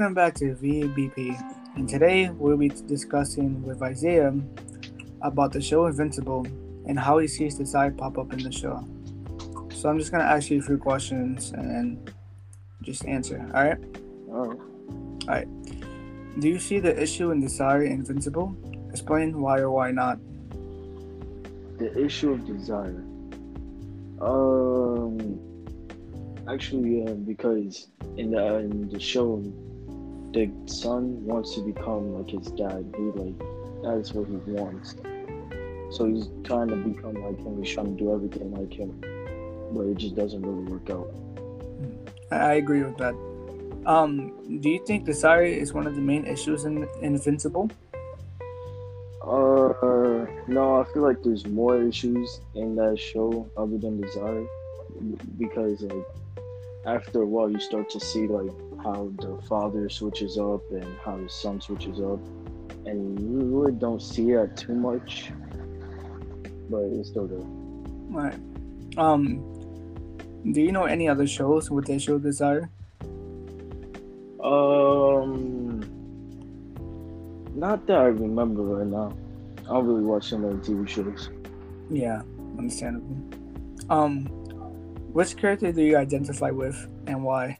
Welcome back to VBP, and today we'll be discussing with Isaiah about the show Invincible and how he sees the side pop up in the show. So I'm just gonna ask you a few questions and just answer. All right. All right. All right. Do you see the issue in Desire Invincible? Explain why or why not. The issue of desire. Um. Actually, because in the in the show, the son wants to become like his dad. He like that's what he wants. So he's trying to become like him. He's trying to do everything like him, but it just doesn't really work out. I I agree with that. Um, do you think Desire is one of the main issues in Invincible? Uh, no, I feel like there's more issues in that show other than desire, because like after a while you start to see like how the father switches up and how the son switches up, and you really don't see that too much, but it's still there. Right. Um, do you know any other shows with issue of Desire? Um, not that I remember right now. I don't really watch so many TV shows. Yeah, understandable. Um, which character do you identify with and why?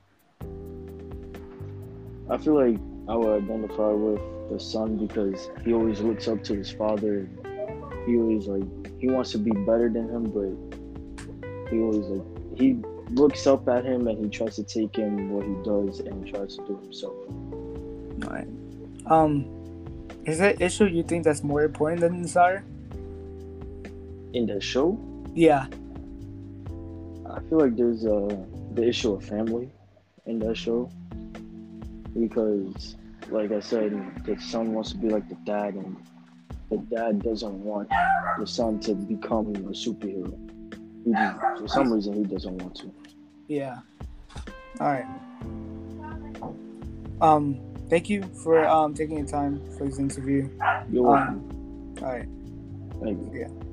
I feel like I would identify with the son because he always looks up to his father. And he always like he wants to be better than him, but he always like he looks up at him and he tries to take in what he does and tries to do himself. Right. Um, is that issue you think that's more important than Desire? In the show, Yeah. I feel like there's uh the issue of family in that show because, like I said, the son wants to be like the dad, and the dad doesn't want the son to become a superhero. He just, for some reason, he doesn't want to. Yeah. All right. Um, thank you for um taking your time for this interview. You're welcome. Um, all right. Thank you. Yeah.